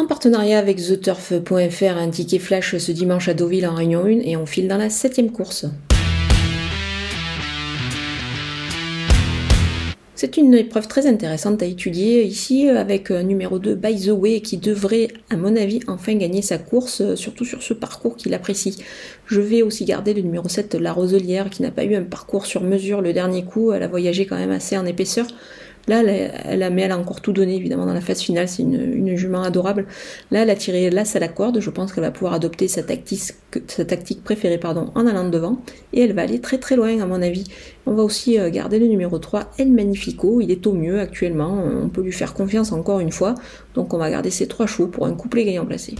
En partenariat avec TheTurf.fr, un ticket flash ce dimanche à Deauville en Réunion 1 et on file dans la septième course. C'est une épreuve très intéressante à étudier ici avec un numéro 2 By the Way qui devrait à mon avis enfin gagner sa course, surtout sur ce parcours qu'il apprécie. Je vais aussi garder le numéro 7 La Roselière qui n'a pas eu un parcours sur mesure le dernier coup, elle a voyagé quand même assez en épaisseur. Là, elle a, encore tout donné, évidemment, dans la phase finale. C'est une, jument adorable. Là, elle a tiré l'as à la corde. Je pense qu'elle va pouvoir adopter sa tactique, sa tactique préférée pardon, en allant devant. Et elle va aller très très loin, à mon avis. On va aussi euh, garder le numéro 3, El Magnifico. Il est au mieux actuellement. On peut lui faire confiance encore une fois. Donc, on va garder ces trois chevaux pour un couplet gagnant placé.